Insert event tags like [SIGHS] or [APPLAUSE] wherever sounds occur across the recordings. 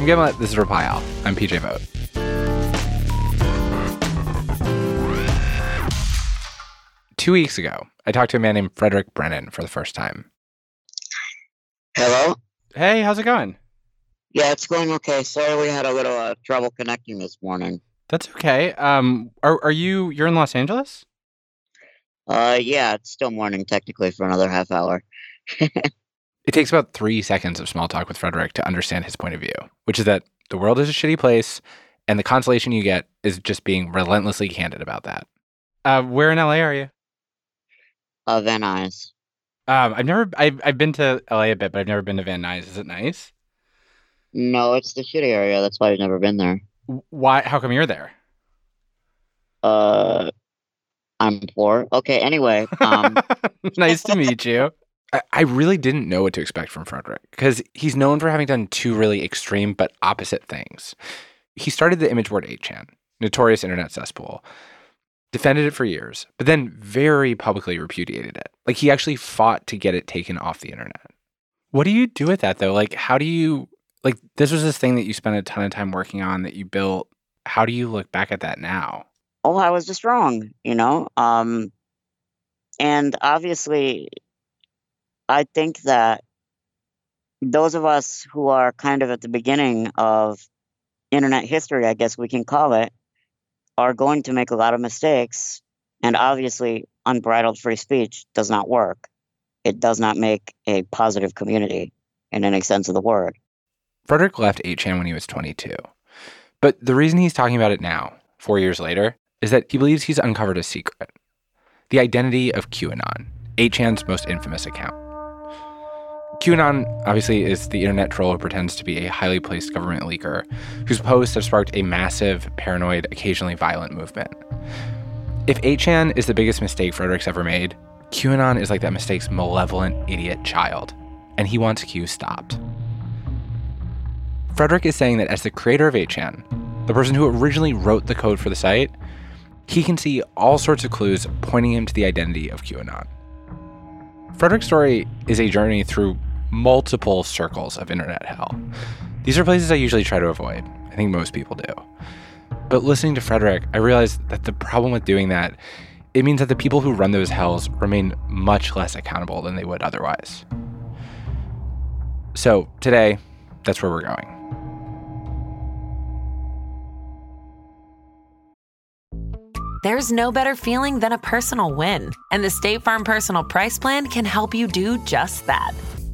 From Gimlet, this is Reply All. I'm PJ Vogt. Two weeks ago, I talked to a man named Frederick Brennan for the first time. Hello? Hey, how's it going? Yeah, it's going okay. Sorry we had a little uh, trouble connecting this morning. That's okay. Um, are are you you're in Los Angeles? Uh, yeah, it's still morning technically for another half hour. [LAUGHS] It takes about three seconds of small talk with Frederick to understand his point of view, which is that the world is a shitty place, and the consolation you get is just being relentlessly candid about that. Uh, where in LA are you? Uh, Van Nuys. Um, I've never I've I've been to LA a bit, but I've never been to Van Nuys. Is it nice? No, it's the shitty area. That's why I've never been there. Why? How come you're there? Uh, I'm poor. Okay, anyway, um, [LAUGHS] nice to meet you. [LAUGHS] I, really didn't know what to expect from Frederick because he's known for having done two really extreme but opposite things. He started the image board 8chan, notorious internet cesspool, defended it for years, but then very publicly repudiated it. Like he actually fought to get it taken off the internet. What do you do with that though? Like, how do you, like, this was this thing that you spent a ton of time working on that you built. How do you look back at that now? oh, I was just wrong, you know? Um, and obviously, I think that those of us who are kind of at the beginning of internet history, I guess we can call it, are going to make a lot of mistakes. And obviously, unbridled free speech does not work. It does not make a positive community in any sense of the word. Frederick left 8chan when he was 22. But the reason he's talking about it now, four years later, is that he believes he's uncovered a secret the identity of QAnon, 8chan's most infamous account. QAnon, obviously, is the internet troll who pretends to be a highly placed government leaker whose posts have sparked a massive, paranoid, occasionally violent movement. If 8chan is the biggest mistake Frederick's ever made, QAnon is like that mistake's malevolent idiot child, and he wants Q stopped. Frederick is saying that as the creator of 8chan, the person who originally wrote the code for the site, he can see all sorts of clues pointing him to the identity of QAnon. Frederick's story is a journey through multiple circles of internet hell. These are places I usually try to avoid. I think most people do. But listening to Frederick, I realized that the problem with doing that, it means that the people who run those hells remain much less accountable than they would otherwise. So today, that's where we're going. There's no better feeling than a personal win, and the State Farm Personal Price Plan can help you do just that.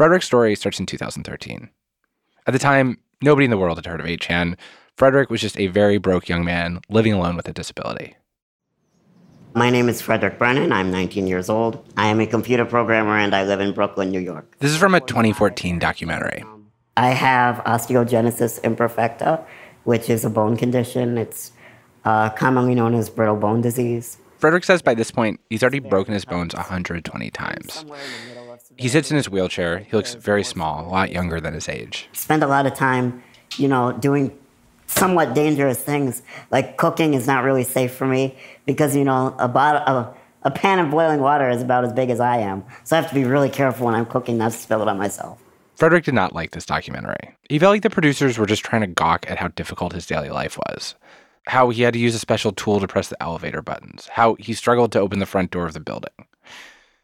Frederick's story starts in 2013. At the time, nobody in the world had heard of 8chan. Frederick was just a very broke young man living alone with a disability. My name is Frederick Brennan. I'm 19 years old. I am a computer programmer and I live in Brooklyn, New York. This is from a 2014 documentary. I have osteogenesis imperfecta, which is a bone condition. It's uh, commonly known as brittle bone disease. Frederick says by this point, he's already broken his bones 120 times. He sits in his wheelchair. He looks very small, a lot younger than his age. Spend a lot of time, you know, doing somewhat dangerous things. Like cooking is not really safe for me because, you know, a, bottle, a, a pan of boiling water is about as big as I am. So I have to be really careful when I'm cooking not to spill it on myself. Frederick did not like this documentary. He felt like the producers were just trying to gawk at how difficult his daily life was. How he had to use a special tool to press the elevator buttons. How he struggled to open the front door of the building.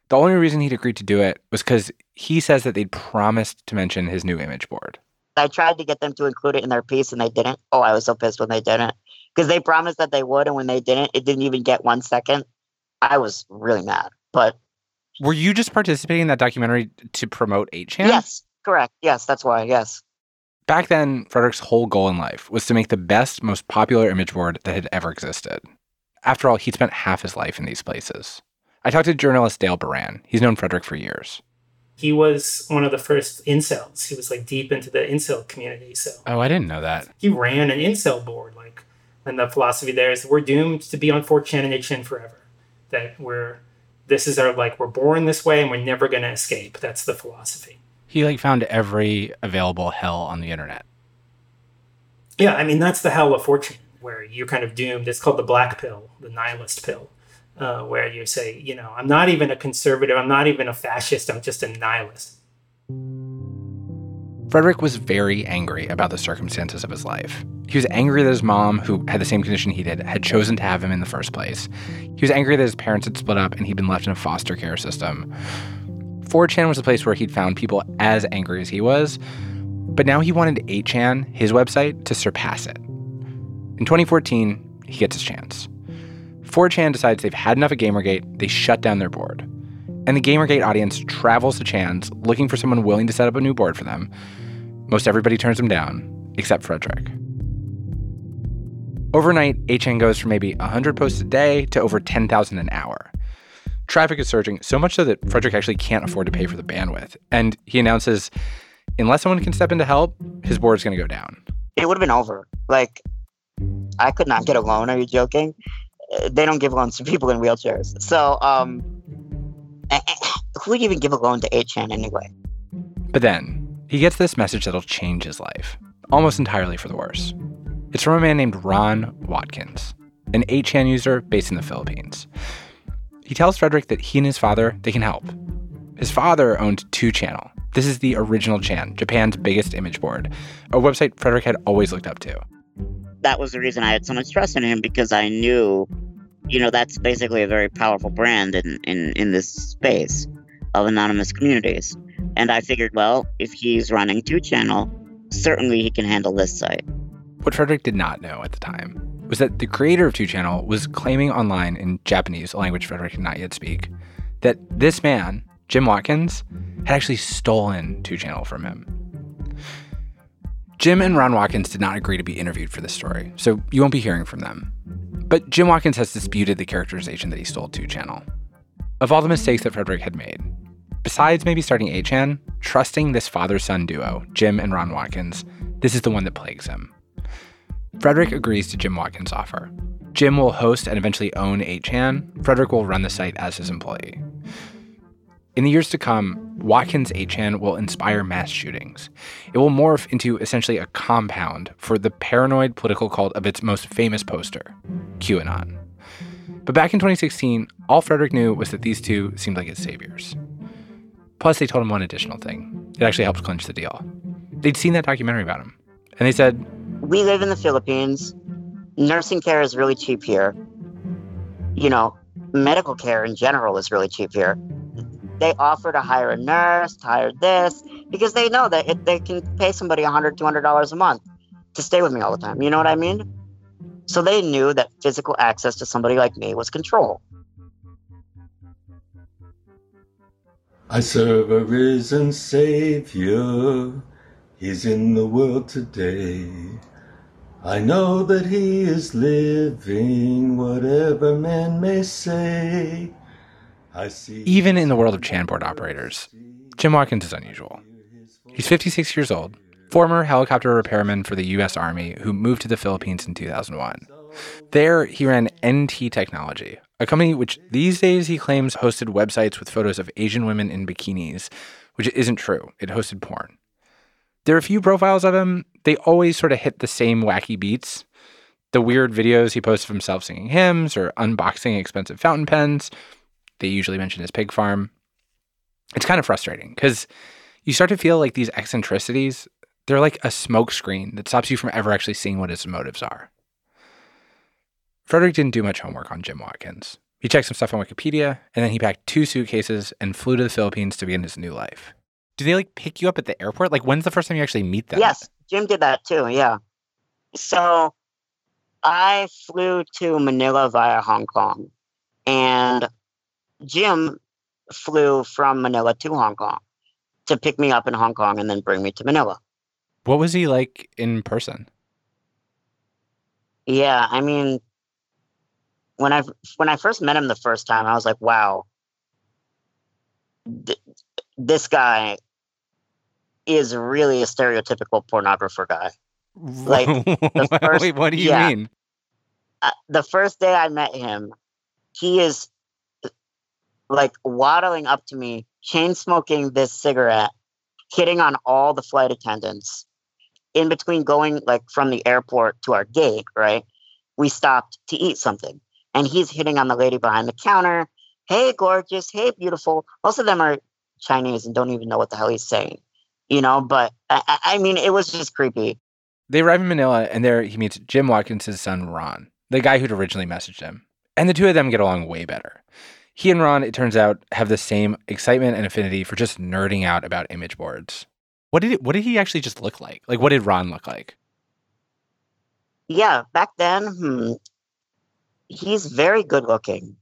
The only reason he'd agreed to do it was because he says that they'd promised to mention his new image board. I tried to get them to include it in their piece and they didn't. Oh, I was so pissed when they didn't. Because they promised that they would, and when they didn't, it didn't even get one second. I was really mad. But Were you just participating in that documentary to promote 8chan? Yes, correct. Yes, that's why. Yes. Back then, Frederick's whole goal in life was to make the best, most popular image board that had ever existed. After all, he'd spent half his life in these places. I talked to journalist Dale Beran. He's known Frederick for years. He was one of the first incels. He was like deep into the incel community. So Oh, I didn't know that. he ran an incel board. Like, and the philosophy there is we're doomed to be on 4chan and 8chan forever. That we're this is our like we're born this way and we're never gonna escape. That's the philosophy. He like found every available hell on the internet. Yeah, I mean that's the hell of 4chan, where you're kind of doomed. It's called the black pill, the nihilist pill, uh, where you say, you know, I'm not even a conservative, I'm not even a fascist, I'm just a nihilist. Frederick was very angry about the circumstances of his life. He was angry that his mom, who had the same condition he did, had chosen to have him in the first place. He was angry that his parents had split up and he'd been left in a foster care system. 4chan was a place where he'd found people as angry as he was, but now he wanted 8chan, his website, to surpass it. In 2014, he gets his chance. 4chan decides they've had enough of Gamergate, they shut down their board. And the Gamergate audience travels to Chan's looking for someone willing to set up a new board for them. Most everybody turns them down, except Frederick. Overnight, 8chan goes from maybe 100 posts a day to over 10,000 an hour. Traffic is surging, so much so that Frederick actually can't afford to pay for the bandwidth. And he announces unless someone can step in to help, his board is going to go down. It would have been over. Like, I could not get a loan. Are you joking? They don't give loans to people in wheelchairs. So, um, [COUGHS] who would even give a loan to 8chan anyway? But then he gets this message that'll change his life, almost entirely for the worse. It's from a man named Ron Watkins, an 8chan user based in the Philippines. He tells Frederick that he and his father, they can help. His father owned 2channel. This is the original Chan, Japan's biggest image board, a website Frederick had always looked up to. That was the reason I had so much trust in him because I knew, you know, that's basically a very powerful brand in, in, in this space of anonymous communities. And I figured, well, if he's running 2channel, certainly he can handle this site. What Frederick did not know at the time was that the creator of 2channel was claiming online in Japanese, a language Frederick did not yet speak, that this man, Jim Watkins, had actually stolen 2channel from him. Jim and Ron Watkins did not agree to be interviewed for this story, so you won't be hearing from them. But Jim Watkins has disputed the characterization that he stole 2channel. Of all the mistakes that Frederick had made, besides maybe starting 8chan, trusting this father son duo, Jim and Ron Watkins, this is the one that plagues him. Frederick agrees to Jim Watkins' offer. Jim will host and eventually own 8chan. Frederick will run the site as his employee. In the years to come, Watkins 8chan will inspire mass shootings. It will morph into essentially a compound for the paranoid political cult of its most famous poster, QAnon. But back in 2016, all Frederick knew was that these two seemed like his saviors. Plus, they told him one additional thing. It actually helped clinch the deal. They'd seen that documentary about him, and they said, we live in the Philippines. Nursing care is really cheap here. You know, medical care in general is really cheap here. They offer to hire a nurse, to hire this, because they know that it, they can pay somebody $100, $200 a month to stay with me all the time. You know what I mean? So they knew that physical access to somebody like me was control. I serve a risen Savior. He's in the world today. I know that He is living, whatever man may say. Even in the world of Chanboard operators, Jim Watkins is unusual. He's 56 years old, former helicopter repairman for the U.S. Army who moved to the Philippines in 2001. There, he ran NT Technology, a company which these days he claims hosted websites with photos of Asian women in bikinis, which isn't true. It hosted porn. There are a few profiles of him. They always sort of hit the same wacky beats. The weird videos he posts of himself singing hymns or unboxing expensive fountain pens. They usually mention his pig farm. It's kind of frustrating because you start to feel like these eccentricities, they're like a smokescreen that stops you from ever actually seeing what his motives are. Frederick didn't do much homework on Jim Watkins. He checked some stuff on Wikipedia, and then he packed two suitcases and flew to the Philippines to begin his new life. Do they like pick you up at the airport? Like, when's the first time you actually meet them? Yes, Jim did that too. Yeah. So I flew to Manila via Hong Kong, and Jim flew from Manila to Hong Kong to pick me up in Hong Kong and then bring me to Manila. What was he like in person? Yeah, I mean, when I when I first met him the first time, I was like, wow, th- this guy is really a stereotypical pornographer guy. [LAUGHS] Like, the first- Wait, what do you yeah. mean? uh, the first day I met him, he is like waddling up to me, chain smoking this cigarette, hitting on all the flight attendants. In between going like from the airport to our gate, right? We stopped to eat something, and he's hitting on the lady behind the counter. Hey, gorgeous. Hey, beautiful. Most of them are Chinese and don't even know what the hell he's saying, you know. But I, I mean, it was just creepy. They arrive in Manila, and there he meets Jim Watkins' son, Ron, the guy who'd originally messaged him. And the two of them get along way better. He and Ron, it turns out, have the same excitement and affinity for just nerding out about image boards. What did it, what did he actually just look like? Like, what did Ron look like? yeah, back then, hmm, he's very good looking.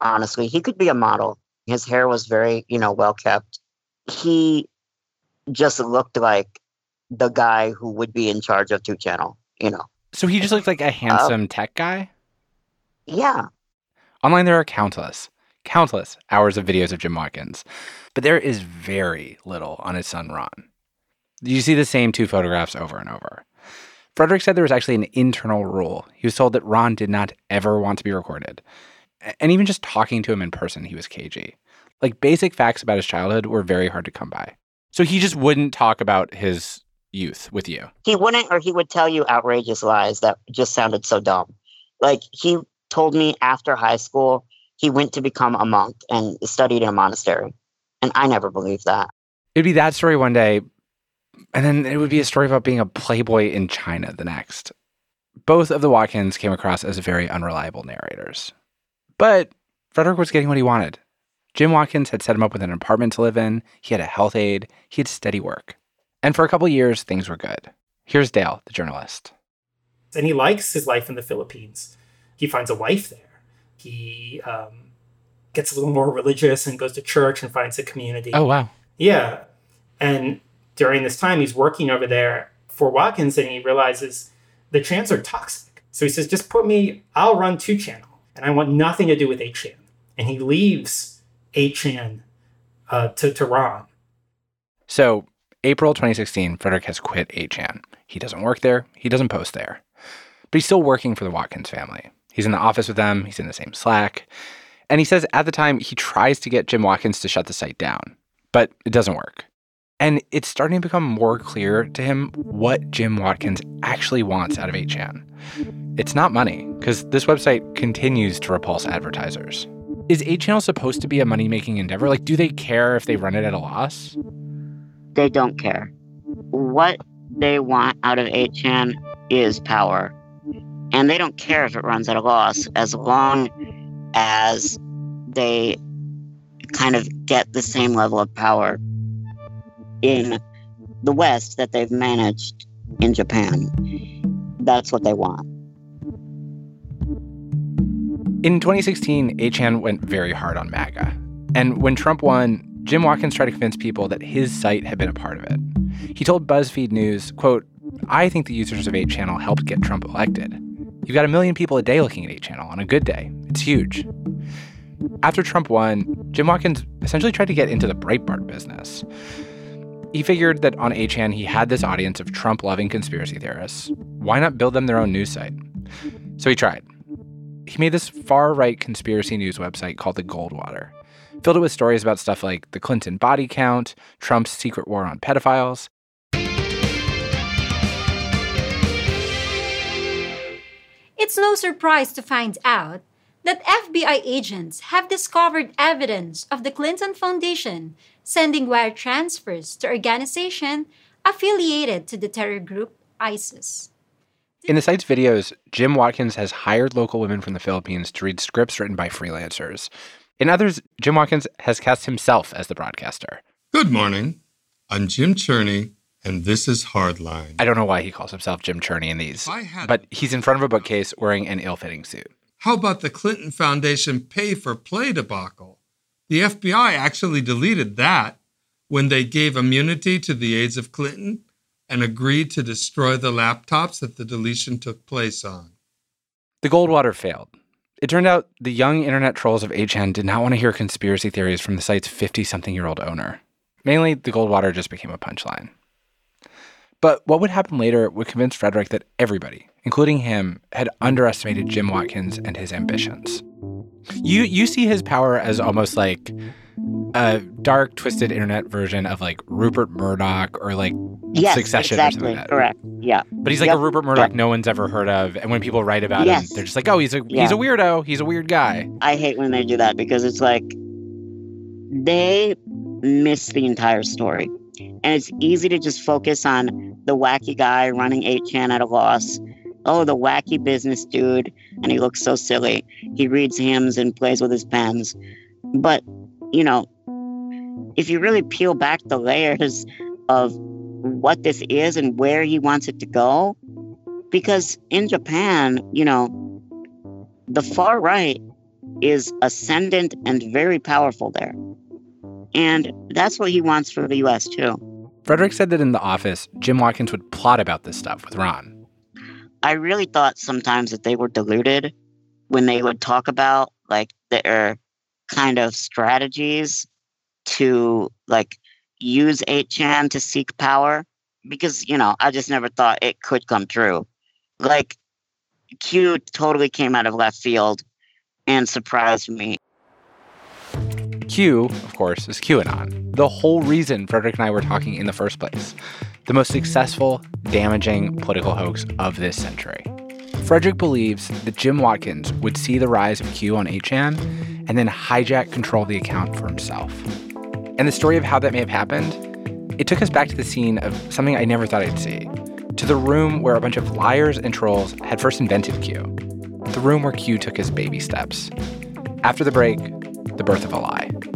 Honestly, he could be a model. His hair was very, you know, well kept. He just looked like the guy who would be in charge of Two Channel. You know, So he just looked like a handsome tech guy? yeah, Online, there are countless, countless hours of videos of Jim Watkins, but there is very little on his son Ron. You see the same two photographs over and over. Frederick said there was actually an internal rule. He was told that Ron did not ever want to be recorded. And even just talking to him in person, he was cagey. Like basic facts about his childhood were very hard to come by. So he just wouldn't talk about his youth with you. he wouldn't, or he would tell you outrageous lies that just sounded so dumb. Like he told me after high school, he went to become a monk and studied in a monastery, and I never believed that. It'd be that story one day, and then it would be a story about being a playboy in China the next. Both of the Watkins came across as very unreliable narrators. But Frederick was getting what he wanted. Jim Watkins had set him up with an apartment to live in, he had a health aid, he had steady work. And for a couple years, things were good. Here's Dale, the journalist. and he likes his life in the Philippines. He finds a wife there. He um, gets a little more religious and goes to church and finds a community. Oh, wow. Yeah. And during this time, he's working over there for Watkins and he realizes the chans are toxic. So he says, just put me, I'll run 2 channel and I want nothing to do with 8chan. And he leaves 8chan uh, to, to Ron. So, April 2016, Frederick has quit 8chan. He doesn't work there, he doesn't post there. But he's still working for the Watkins family. He's in the office with them, he's in the same Slack. And he says at the time he tries to get Jim Watkins to shut the site down, but it doesn't work. And it's starting to become more clear to him what Jim Watkins actually wants out of 8chan. It's not money, because this website continues to repulse advertisers. Is 8channel supposed to be a money making endeavor? Like, do they care if they run it at a loss? they don't care. What they want out of 8chan is power. And they don't care if it runs at a loss as long as they kind of get the same level of power in the West that they've managed in Japan. That's what they want. In 2016, 8chan went very hard on MAGA. And when Trump won, Jim Watkins tried to convince people that his site had been a part of it. He told BuzzFeed News, quote, I think the users of 8channel helped get Trump elected. You've got a million people a day looking at 8channel on a good day. It's huge. After Trump won, Jim Watkins essentially tried to get into the Breitbart business. He figured that on 8chan he had this audience of Trump loving conspiracy theorists. Why not build them their own news site? So he tried. He made this far right conspiracy news website called the Goldwater filled it with stories about stuff like the Clinton body count, Trump's secret war on pedophiles. It's no surprise to find out that FBI agents have discovered evidence of the Clinton Foundation sending wire transfers to organization affiliated to the terror group ISIS. In the site's videos, Jim Watkins has hired local women from the Philippines to read scripts written by freelancers. In others, Jim Watkins has cast himself as the broadcaster. Good morning. I'm Jim Cherney, and this is Hardline. I don't know why he calls himself Jim Cherney in these, but he's in front of a bookcase wearing an ill fitting suit. How about the Clinton Foundation pay for play debacle? The FBI actually deleted that when they gave immunity to the aides of Clinton and agreed to destroy the laptops that the deletion took place on. The Goldwater failed. It turned out the young internet trolls of 8chan did not want to hear conspiracy theories from the site's 50 something year old owner. Mainly, the Goldwater just became a punchline. But what would happen later would convince Frederick that everybody, including him, had underestimated Jim Watkins and his ambitions. You you see his power as almost like a dark, twisted internet version of like Rupert Murdoch or like Yes, Succession or something exactly. like that. Correct. Yeah. But he's like Yep, a Rupert Murdoch yep. no one's ever heard of, and when people write about Yes. him, they're just like, "Oh, he's a he's a weirdo. He's a weird guy." I hate when they do that because it's like they miss the entire story. And it's easy to just focus on the wacky guy running 8chan at a loss. Oh, the wacky business dude, and he looks so silly. He reads hymns and plays with his pens. But, you know, if you really peel back the layers of what this is and where he wants it to go, because in Japan, you know, the far right is ascendant and very powerful there. And that's what he wants for the US too. Frederick said that in the office, Jim Watkins would plot about this stuff with Ron. I really thought sometimes that they were deluded when they would talk about like their kind of strategies to like use 8chan to seek power because you know I just never thought it could come true. Like Q totally came out of left field and surprised me. Q, of course, is QAnon. The whole reason Frederick and I were talking in the first place. The most successful, damaging political hoax of this century. Frederick believes that Jim Watkins would see the rise of Q on 8chan and then hijack control of the account for himself. And the story of how that may have happened, it took us back to the scene of something I never thought I'd see. To the room where a bunch of liars and trolls had first invented Q. The room where Q took his baby steps. After the break, the birth of a lie.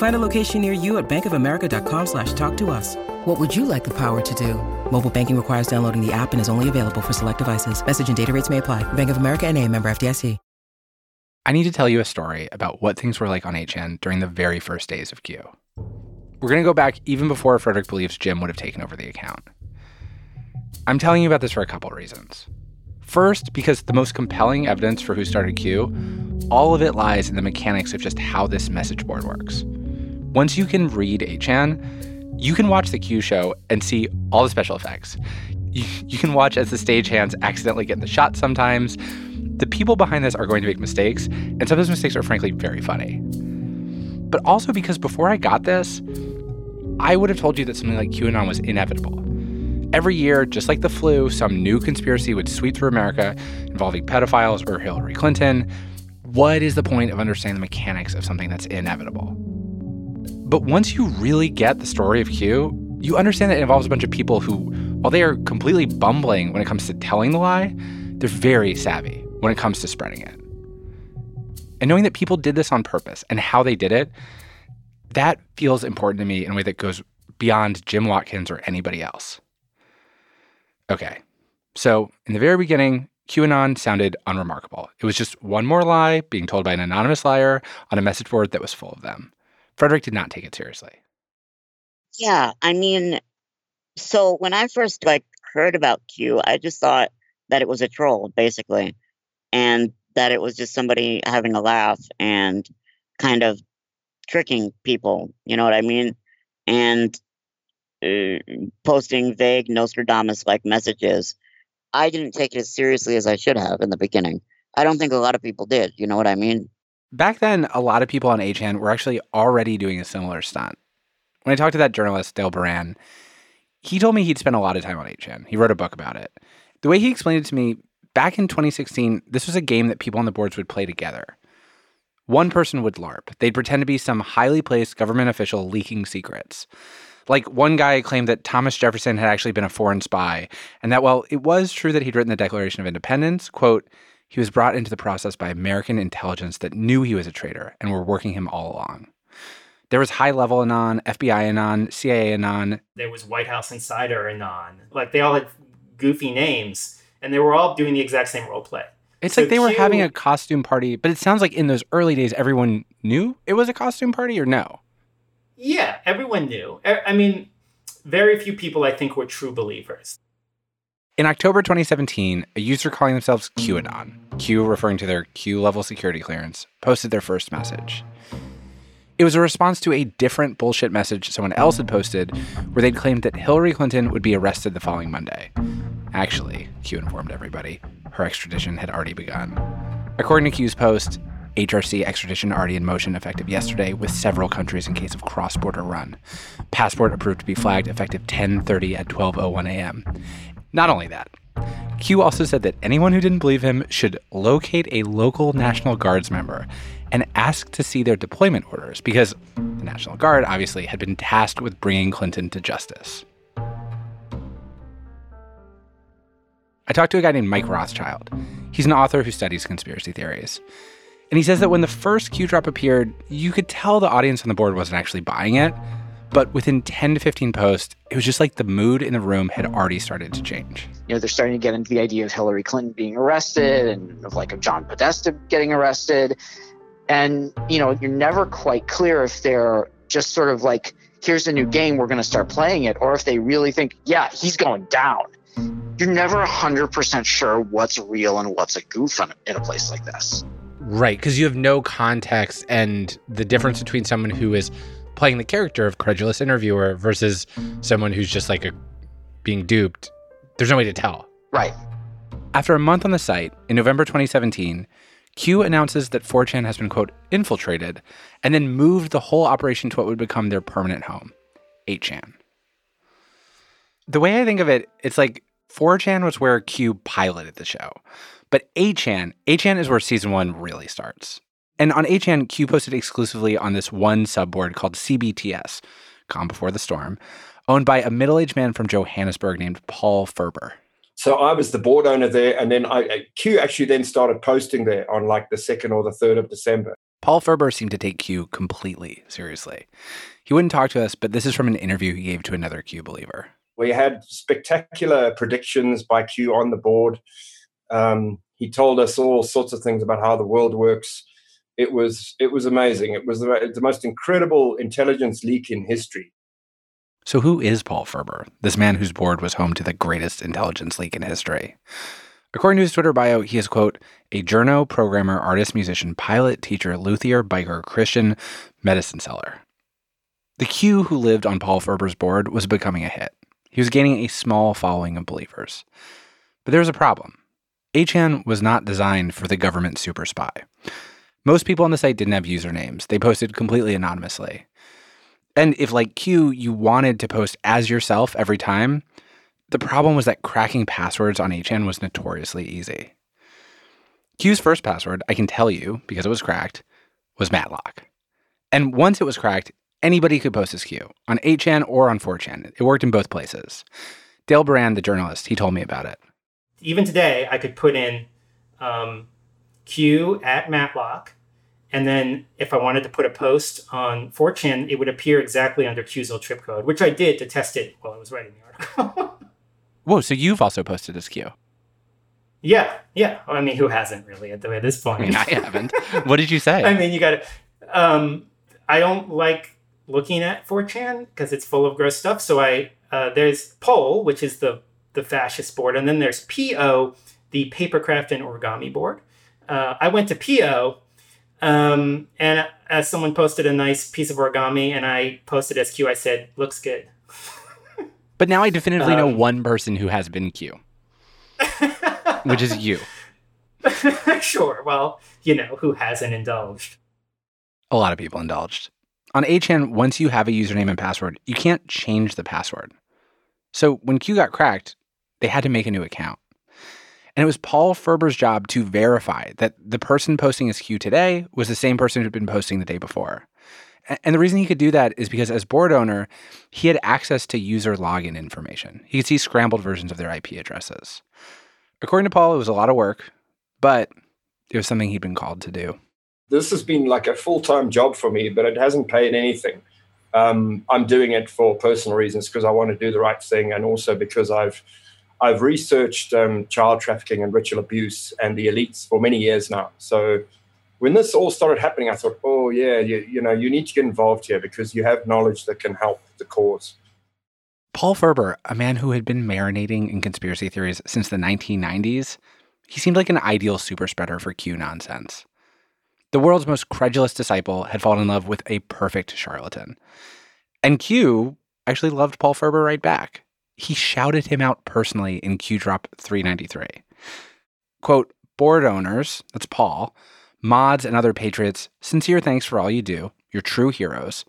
Find a location near you at bankofamerica.com slash talk to us. What would you like the power to do? Mobile banking requires downloading the app and is only available for select devices. Message and data rates may apply. Bank of America and a member FDIC. I need to tell you a story about what things were like on 8chan during the very first days of Q. We're going to go back even before Frederick believes Jim would have taken over the account. I'm telling you about this for a couple reasons. First, because the most compelling evidence for who started Q, all of it lies in the mechanics of just how this message board works. Once you can read 8chan, you can watch the Q show and see all the special effects. You, you can watch as the stagehands accidentally get in the shot sometimes. The people behind this are going to make mistakes, and some of those mistakes are frankly very funny. But also because before I got this, I would have told you that something like QAnon was inevitable. Every year, just like the flu, some new conspiracy would sweep through America involving pedophiles or Hillary Clinton. What is the point of understanding the mechanics of something that's inevitable? But once you really get the story of Q, you understand that it involves a bunch of people who, while they are completely bumbling when it comes to telling the lie, they're very savvy when it comes to spreading it. And knowing that people did this on purpose and how they did it, that feels important to me in a way that goes beyond Jim Watkins or anybody else. Okay, so in the very beginning, QAnon sounded unremarkable. It was just one more lie being told by an anonymous liar on a message board that was full of them. Frederick did not take it seriously. Yeah, I mean, so when I first like heard about Q, I just thought that it was a troll, basically, and that it was just somebody having a laugh and kind of tricking people. You know what I mean? And uh, posting vague Nostradamus-like messages. I didn't take it as seriously as I should have in the beginning. I don't think a lot of people did. You know what I mean? Back then, a lot of people on 8chan were actually already doing a similar stunt. When I talked to that journalist, Dale Beran, he told me he'd spent a lot of time on 8chan. He wrote a book about it. The way he explained it to me, back in 2016, this was a game that people on the boards would play together. One person would LARP. They'd pretend to be some highly placed government official leaking secrets. Like one guy claimed that Thomas Jefferson had actually been a foreign spy, and that while it was true that he'd written the Declaration of Independence, quote, he was brought into the process by American intelligence that knew he was a traitor and were working him all along. There was high level Anon, FBI Anon, CIA Anon. There was White House Insider Anon. Like they all had goofy names, and they were all doing the exact same role play. It's So like they were having a costume party, but it sounds like in those early days, everyone knew it was a costume party or no? Yeah, everyone knew. I mean, very few people I think were true believers. In October 2017, a user calling themselves QAnon, Q referring to their Q level security clearance, posted their first message. It was a response to a different bullshit message someone else had posted where they'd claimed that Hillary Clinton would be arrested the following Monday. Actually, Q informed everybody, her extradition had already begun. According to Q's post, HRC extradition already in motion effective yesterday with several countries in case of cross-border run. Passport approved to be flagged effective 10:30 at 12:01 a.m. Not only that, Q also said that anyone who didn't believe him should locate a local National Guards member and ask to see their deployment orders because the National Guard obviously had been tasked with bringing Clinton to justice. I talked to a guy named Mike Rothschild. He's an author who studies conspiracy theories. And he says that when the first Q drop appeared, you could tell the audience on the board wasn't actually buying it. But within 10 to 15 posts, it was just like the mood in the room had already started to change. you know, they're starting to get into the idea of Hillary Clinton being arrested and of like of John Podesta getting arrested. And, you know, you're never quite clear if they're just sort of like, here's a new game, we're going to start playing it, or if they really think, yeah, he's going down. You're never 100% sure what's real and what's a goof in, in a place like this. Right, because you have no context and the difference between someone who is playing the character of credulous interviewer versus someone who's just like a being duped. There's no way to tell. Right. After a month on the site, in November 2017, Q announces that 4chan has been, quote, infiltrated, and then moved the whole operation to what would become their permanent home, 8chan. The way I think of it, it's like 4chan was where Q piloted the show. But 8chan, 8chan is where season one really starts. And on 8chan, Q posted exclusively on this one subboard called CBTS, Calm Before the Storm, owned by a middle aged man from Johannesburg named Paul Furber. So I was the board owner there, and then I Q actually then started posting there on like the second or the third of December. Paul Furber seemed to take Q completely seriously. He wouldn't talk to us, but this is from an interview he gave to another Q believer. We had spectacular predictions by Q on the board. Um, he told us all sorts of things about how the world works. It was it was amazing. It was the, the most incredible intelligence leak in history. So, who is Paul Furber, this man whose board was home to the greatest intelligence leak in history? According to his Twitter bio, he is, quote, a journo, programmer, artist, musician, pilot, teacher, luthier, biker, Christian, medicine seller. The Q who lived on Paul Furber's board was becoming a hit. He was gaining a small following of believers. But there was a problem. 8chan was not designed for the government super spy. Most people on the site didn't have usernames. They posted completely anonymously. And if, like Q, you wanted to post as yourself every time, The problem was that cracking passwords on 8chan was notoriously easy. Q's first password, I can tell you because it was cracked, was Matlock. And once it was cracked, anybody could post as Q on 8chan or on 4chan. It worked in both places. Dale Beran, the journalist, he told me about it. Even today, I could put in um, Q at Matlock, and then if I wanted to put a post on 4chan, it would appear exactly under Q's old trip code, which I did to test it while I was writing the article. [LAUGHS] Whoa, so you've also posted his Q? Yeah, yeah. I mean, who hasn't really at, the, at this point? I mean, I haven't. what did you say? [LAUGHS] I mean, you got to. Um, I don't like looking at 4chan because it's full of gross stuff. So I uh, there's Pole, which is the the fascist board, and then there's PO, the papercraft and origami board. Uh, I went to PO, um, and as someone posted a nice piece of origami, and I posted SQ, I said, "Looks good." [LAUGHS] but now I definitively um, know one person who has been Q which is you. [LAUGHS] sure. Well, you know, who hasn't indulged? A lot of people indulged. On 8chan, once you have a username and password, you can't change the password. So when Q got cracked, they had to make a new account. And it was Paul Furber's job to verify that the person posting his Q today was the same person who'd been posting the day before. And the reason he could do that is because as board owner, he had access to user login information. He could see scrambled versions of their IP addresses. According to Paul, it was a lot of work, but it was something he'd been called to do. This has been like a full time job for me, but it hasn't paid anything. Um, I'm doing it for personal reasons because I want to do the right thing, and also because I've I've researched um, child trafficking and ritual abuse and the elites for many years now. So when this all started happening, I thought, oh yeah, you, you know, you need to get involved here because you have knowledge that can help the cause. Paul Furber, a man who had been marinating in conspiracy theories since the 1990s, he seemed like an ideal super spreader for Q nonsense. The world's most credulous disciple had fallen in love with a perfect charlatan. And Q actually loved Paul Furber right back. He shouted him out personally in Q Drop 393. Quote, board owners, that's Paul, mods, and other patriots, sincere thanks for all you do. You're true heroes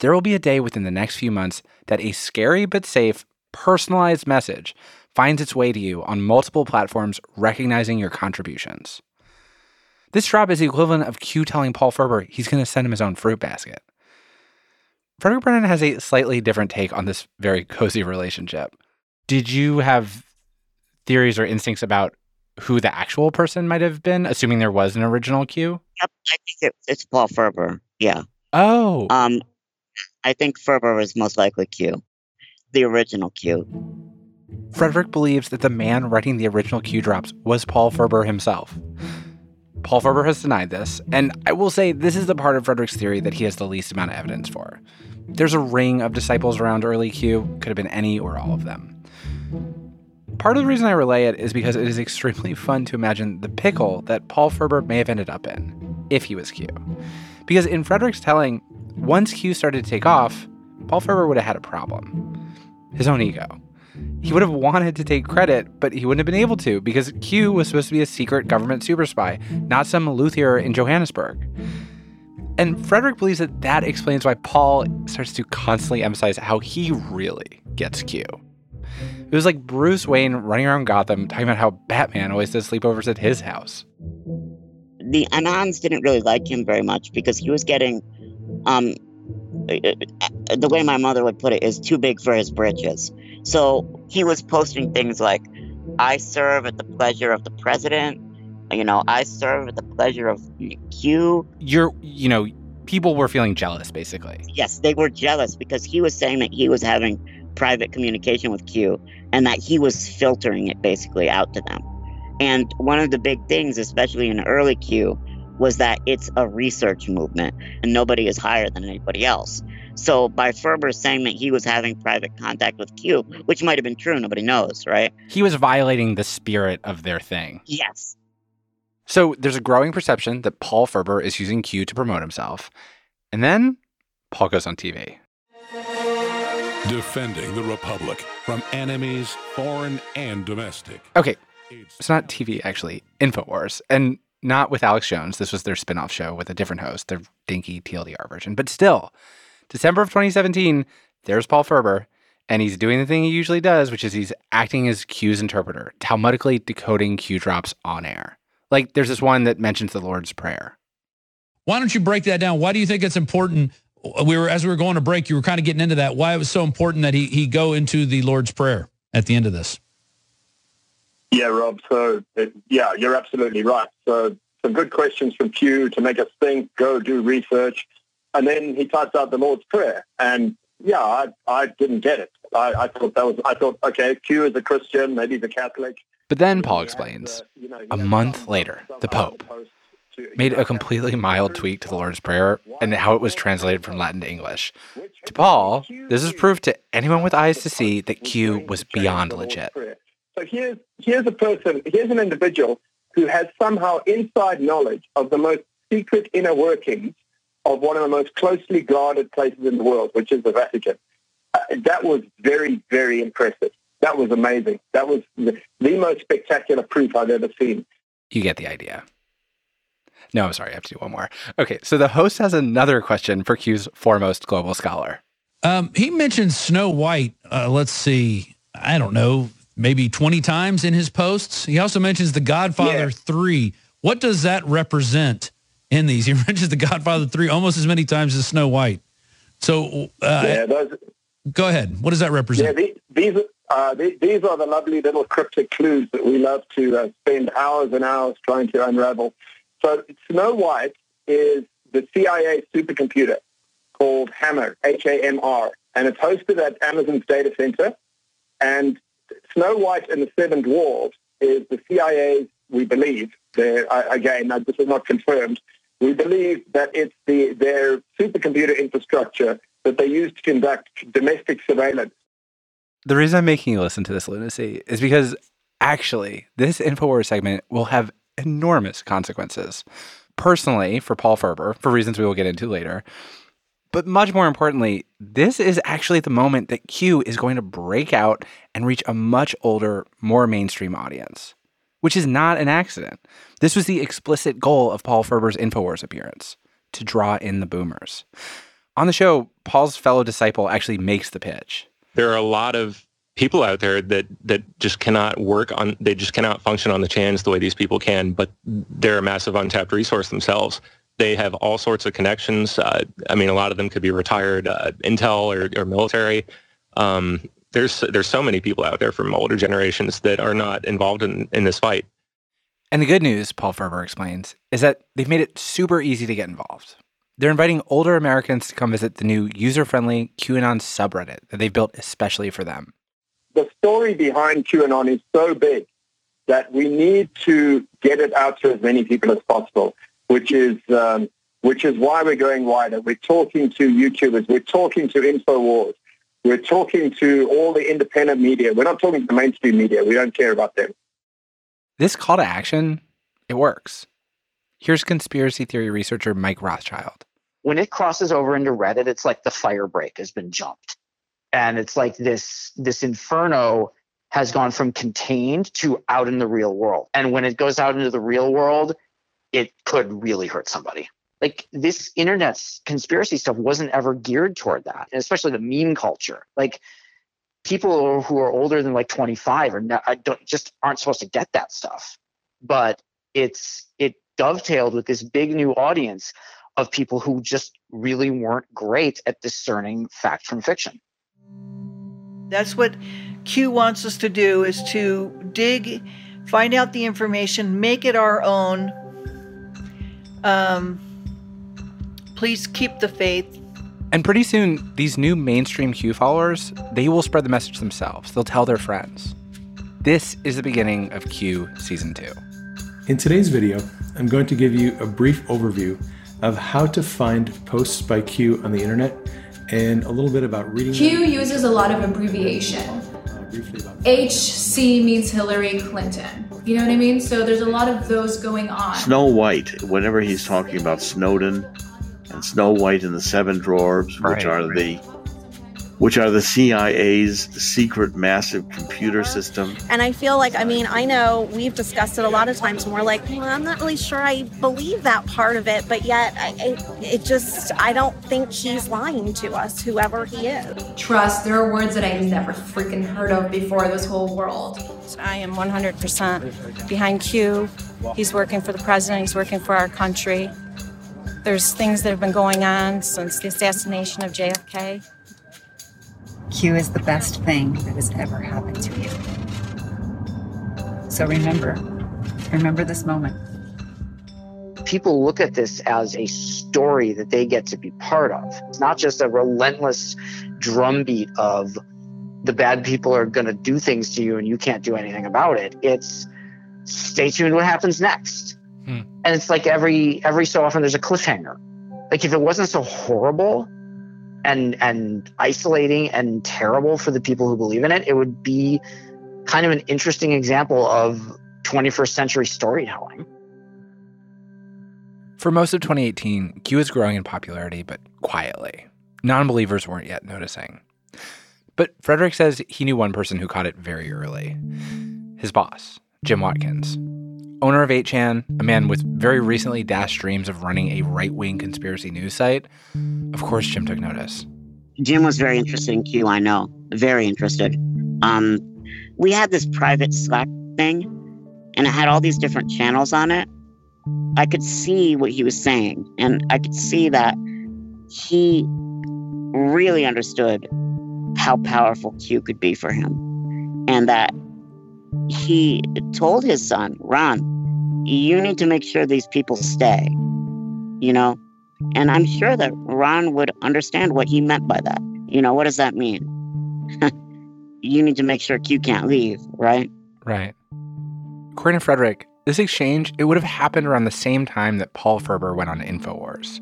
there will be a day within the next few months that a scary but safe, personalized message finds its way to you on multiple platforms recognizing your contributions. This drop is the equivalent of Q telling Paul Furber he's going to send him his own fruit basket. Frederick Brennan has a slightly different take on this very cozy relationship. Did you have theories or instincts about who the actual person might have been, assuming there was an original Q? Yep, I think it, it's Paul Furber. Yeah. Oh. Um, I think Furber was most likely Q, the original Q. Frederick believes that the man writing the original Q drops was Paul Furber himself. Paul Furber has denied this, and I will say this is the part of Frederick's theory that he has the least amount of evidence for. There's a ring of disciples around early Q, could have been any or all of them. Part of the reason I relay it is because it is extremely [LAUGHS] fun to imagine the pickle that Paul Furber may have ended up in if he was Q. Because in Frederick's telling, once Q started to take off, Paul Furber would have had a problem his own ego. He would have wanted to take credit, but he wouldn't have been able to because Q was supposed to be a secret government super spy, not some luthier in Johannesburg. And Frederick believes that that explains why Paul starts to constantly emphasize how he really gets Q. It was like Bruce Wayne running around Gotham talking about how Batman always does sleepovers at his house. The Anons didn't really like him very much because he was getting um, Uh, the way my mother would put it is too big for his britches. So he was posting things like, I serve at the pleasure of the president. You know, I serve at the pleasure of Q. You're, you know, people were feeling jealous, basically. Yes, they were jealous because he was saying that he was having private communication with Q and that he was filtering it basically out to them. And one of the big things, especially in early Q, was that it's a research movement and nobody is higher than anybody else. So by Furber saying that he was having private contact with Q, which might have been true, nobody knows, right? He was violating the spirit of their thing. Yes. So there's a growing perception that Paul Furber is using Q to promote himself. And then Paul goes on TV. Defending the Republic from enemies, foreign and domestic. Okay. It's not TV, actually. InfoWars. And not with Alex Jones. This was their spin-off show with a different host, their dinky TLDR version. But still, December of 2017, there's Paul Furber, And he's doing the thing he usually does, which is he's acting as Q's interpreter, talmudically decoding Q drops on air. Like there's this one that mentions the Lord's Prayer. Why don't you break that down? Why do you think it's important? We were as we were going to break, you were kind of getting into that. Why it was so important that he he go into the Lord's Prayer at the end of this. Yeah, Rob. So it, yeah, you're absolutely right. So some good questions from Q to make us think, go do research, and then he types out the Lord's Prayer. And yeah, I I didn't get it. I, I thought that was I thought okay, Q is a Christian, maybe he's a Catholic. But then Paul explains uh, a month later, the Pope made a completely mild tweak to the Lord's Prayer and how it was translated from Latin to English. To Paul, this is proof to anyone with eyes to see that Q was beyond legit. So here's here's a person, here's an individual who has somehow inside knowledge of the most secret inner workings of one of the most closely guarded places in the world, which is the Vatican. Uh, that was very, very impressive. That was amazing. That was the, the most spectacular proof I've ever seen. You get the idea. No, I'm sorry, I have to do one more. Okay, so the host has another question for Q's foremost global scholar. Um, he mentioned Snow White. Uh, let's see, I don't know, maybe 20 times in his posts. He also mentions The Godfather Yeah. 3. What does that represent in these? He [LAUGHS] mentions The Godfather 3 almost as many times as Snow White. So uh, yeah, those, go ahead. What does that represent? the, these uh, the, these are the lovely little cryptic clues that we love to uh, spend hours and hours trying to unravel. So Snow White is the CIA supercomputer called Hammer, H-A-M-R, and it's hosted at Amazon's data center. And Snow White and the Seven Dwarfs is the CIA's, we believe, again, this is not confirmed, we believe that it's the, their supercomputer infrastructure that they use to conduct domestic surveillance. The reason I'm making you listen to this lunacy is because actually, this InfoWars segment will have enormous consequences. Personally, for Paul Furber, for reasons we will get into later. But much more importantly, this is actually the moment that Q is going to break out and reach a much older, more mainstream audience, which is not an accident. This was the explicit goal of Paul Furber's InfoWars appearance to draw in the boomers. On the show, Paul's fellow disciple actually makes the pitch. there are a lot of people out there that that just cannot work on they just cannot function on the chans the way these people can but they're a massive untapped resource themselves they have all sorts of connections uh, i mean a lot of them could be retired uh, intel or, or military um, there's there's so many people out there from older generations that are not involved in, in this fight And the good news, Paul Furber explains, is that they've made it super easy to get involved. They're inviting older Americans to come visit the new user friendly QAnon subreddit that they've built especially for them. the story behind QAnon is so big that we need to get it out to as many people as possible, which is um, which is why we're going wider. We're talking to YouTubers, we're talking to Infowars, we're talking to all the independent media. We're not talking to the mainstream media. We don't care about them. This call to action, it works. Here's conspiracy theory researcher Mike Rothschild. when it crosses over into Reddit, it's like the fire break has been jumped. And it's like this this inferno has gone from contained to out in the real world. And when it goes out into the real world, it could really hurt somebody. Like this internet conspiracy stuff wasn't ever geared toward that, and especially the meme culture. Like people who are older than like 25 are not, I don't just aren't supposed to get that stuff. But it's it dovetailed with this big new audience of people who just really weren't great at discerning fact from fiction. That's what Q wants us to do is to dig, find out the information, make it our own. Um, please keep the faith. And pretty soon, these new mainstream Q followers, they will spread the message themselves. They'll tell their friends. This is the beginning of Q Season 2. In today's video, I'm going to give you a brief overview of how to find posts by Q on the internet and a little bit about reading Q them. uses a lot of abbreviation. HC means Hillary Clinton. You know what I mean? So there's a lot of those going on. Snow White, whenever he's talking about Snowden and Snow White and the Seven Dwarfs, which Right, are the which are the CIA's secret massive computer system. And I feel like, I mean, I know we've discussed it a lot of times, and we're like, well, I'm not really sure I believe that part of it, but yet I, it, it just, I don't think he's lying to us, whoever he is. Trust, there are words that I've never freaking heard of before this whole world. I am 100% behind Q. He's working for the president, he's working for our country. There's things that have been going on since the assassination of JFK. Q is the best thing that has ever happened to you. So remember, remember this moment. People look at this as a story that they get to be part of. It's not just a relentless drumbeat of the bad people are going to do things to you and you can't do anything about it. It's stay tuned what happens next. Hmm. And it's like every every so often there's a cliffhanger. Like if it wasn't so horrible and and isolating and terrible for the people who believe in it, it would be kind of an interesting example of 21st century storytelling. For most of 2018, Q was growing in popularity, but quietly. Non believers weren't yet noticing. But Frederick says he knew one person who caught it very early his boss, Jim Watkins. Owner of 8chan, a man with very recently dashed dreams of running a right wing conspiracy news site, of course, Jim took notice. Jim was very interested in Q, I know. Very interested. Um, we had this private Slack thing, and it had all these different channels on it. I could see what he was saying, and I could see that he really understood how powerful Q could be for him. And that he told his son, Ron, you need to make sure these people stay, you know? And I'm sure that Ron would understand what he meant by that. You know, what does that mean? [LAUGHS] you need to make sure Q can't leave, right? Right. According to Frederick, this exchange, it would have happened around the same time that Paul Furber went on InfoWars.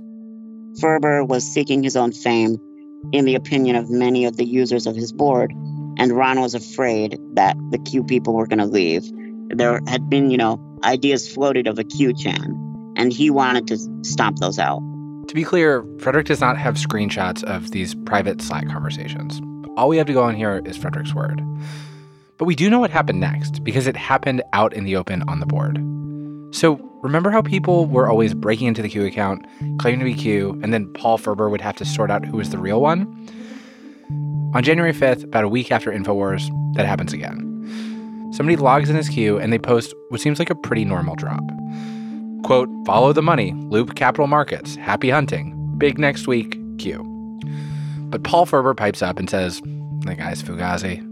Furber was seeking his own fame in the opinion of many of the users of his board, and Ron was afraid that the Q people were going to leave. There had been, you know, ideas floated of a Q chan, and he wanted to stomp those out. To be clear, Frederick does not have screenshots of these private Slack conversations. All we have to go on here is Frederick's word. But we do know what happened next because it happened out in the open on the board. So remember how people were always breaking into the Q account, claiming to be Q, and then Paul Furber would have to sort out who was the real one? On January 5th, about a week after InfoWars, that happens again. Somebody logs in his queue and they post what seems like a pretty normal drop. Quote, follow the money, Loop Capital Markets, happy hunting, big next week, Q. But Paul Furber pipes up and says, the guy's Fugazi.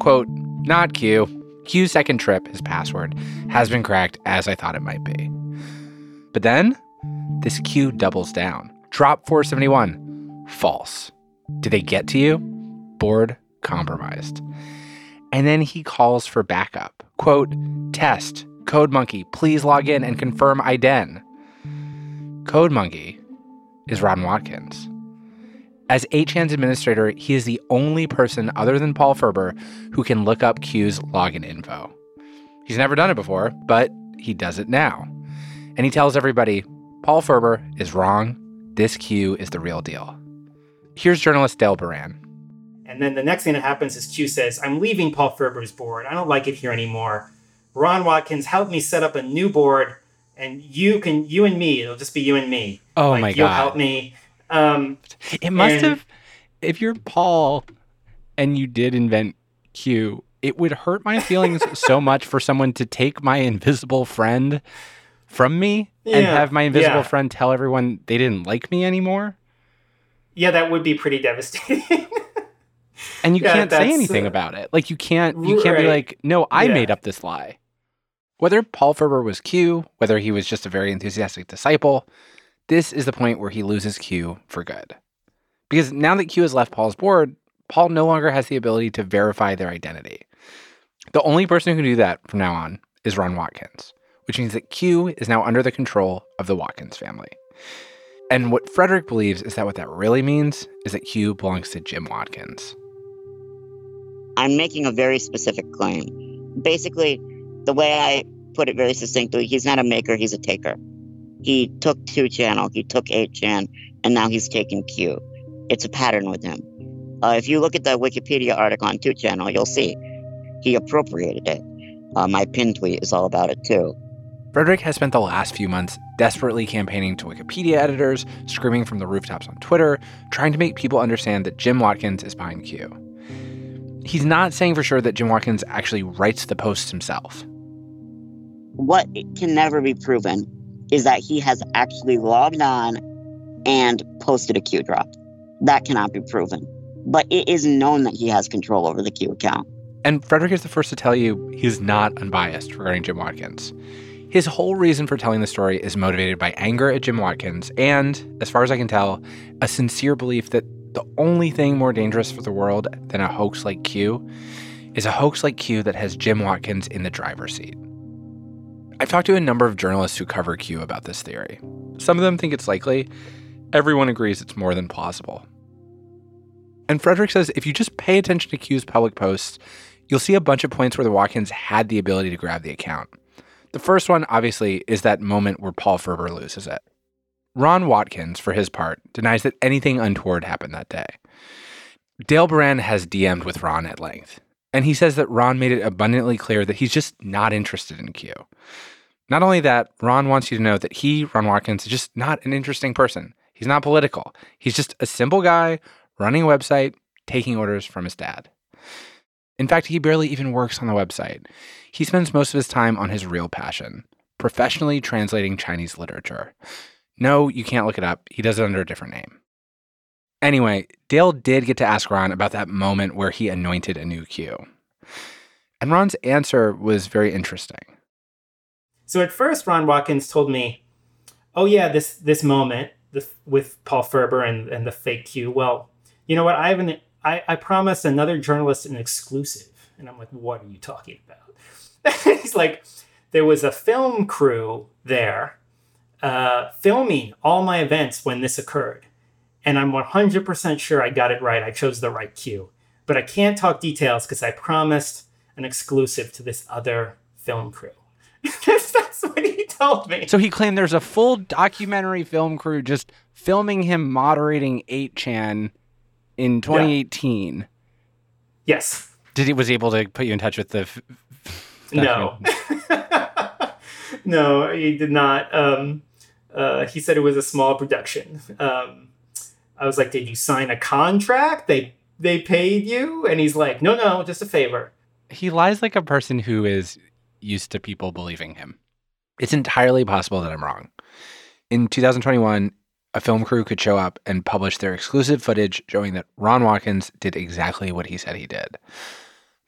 Quote, not Q. Q's second trip, his password, has been cracked as I thought it might be. But then, this Q doubles down. Drop 471. False. Did they get to you? Board compromised. And then he calls for backup. Quote, test, Code Monkey, please log in and confirm IDEN. Code Monkey is Ron Watkins. As 8chan's administrator, he is the only person other than Paul Furber who can look up Q's login info. He's never done it before, but he does it now. And he tells everybody Paul Furber is wrong. This Q is the real deal. Here's journalist Dale Beran. And then the next thing that happens is Q says, I'm leaving Paul Furber's board. I don't like it here anymore. Ron Watkins, help me set up a new board, and you can, you and me, it'll just be you and me. Oh like, my you'll God. help me. Um, It must and- have, if you're Paul and you did invent Q, it would hurt my feelings [LAUGHS] so much for someone to take my invisible friend from me and have my invisible yeah. friend tell everyone they didn't like me anymore. Yeah, that would be pretty devastating. [LAUGHS] And you Yeah, can't say anything uh, about it. Like you can't you can't be like, "No, I Yeah. made up this lie." Whether Paul Furber was Q, whether he was just a very enthusiastic disciple, this is the point where he loses Q for good. Because now that Q has left Paul's board, Paul no longer has the ability to verify their identity. The only person who can do that from now on is Ron Watkins, which means that Q is now under the control of the Watkins family. And what Frederick believes is that what that really means is that Q belongs to Jim Watkins. I'm making a very specific claim. Basically, the way I put it very succinctly, he's not a maker, he's a taker. He took 2 channel, he took 8chan, and now he's taking Q. It's a pattern with him. Uh, if you look at the Wikipedia article on Two Channel, you'll see he appropriated it. Uh, my pin tweet is all about it too. Frederick has spent the last few months desperately campaigning to Wikipedia editors, screaming from the rooftops on Twitter, trying to make people understand that Jim Watkins is behind Q. He's not saying for sure that Jim Watkins actually writes the posts himself. What can never be proven is that he has actually logged on and posted a Q drop. That cannot be proven. But it is known that he has control over the Q account. And Frederick is the first to tell you he's not unbiased regarding Jim Watkins. His whole reason for telling the story is motivated by anger at Jim Watkins and, as far as I can tell, a sincere belief that the only thing more dangerous for the world than a hoax like Q is a hoax like Q that has Jim Watkins in the driver's seat. I've talked to a number of journalists who cover Q about this theory. Some of them think it's likely. Everyone agrees it's more than plausible. And Frederick says if you just pay attention to Q's public posts, you'll see a bunch of points where the Watkins had the ability to grab the account. The first one, obviously, is that moment where Paul Furber loses it. Ron Watkins, for his part, denies that anything untoward happened that day. Dale Beran has DM'd with Ron at length, and he says that Ron made it abundantly clear that he's just not interested in Q. Not only that, Ron wants you to know that he, Ron Watkins, is just not an interesting person. He's not political. He's just a simple guy running a website, taking orders from his dad. In fact, he barely even works on the website. He spends most of his time on his real passion, professionally translating Chinese literature. No, you can't look it up. He does it under a different name. Anyway, Dale did get to ask Ron about that moment where he anointed a new Q. And Ron's answer was very interesting. So at first, Ron Watkins told me, "Oh yeah, this this moment with Paul Furber and, and the fake Q. Well, you know what? I have an I, I promised another journalist an exclusive, and I'm like, what are you talking about? [LAUGHS] He's like, there was a film crew there uh, filming all my events when this occurred. And I'm 100% sure I got it right. I chose the right cue. But I can't talk details because I promised an exclusive to this other film crew. [LAUGHS] that's, what he told me. So he claimed there's a full documentary film crew just filming him moderating 8chan in 2018. Yeah. Yes. Did he was he able to put you in touch with the? F- no. [LAUGHS] no, he did not. Um, uh, he said it was a small production. Um, I was like, "Did you sign a contract? They they paid you?" And he's like, "No, no, just a favor." He lies like a person who is used to people believing him. It's entirely possible that I'm wrong. In 2021, a film crew could show up and publish their exclusive footage showing that Ron Watkins did exactly what he said he did.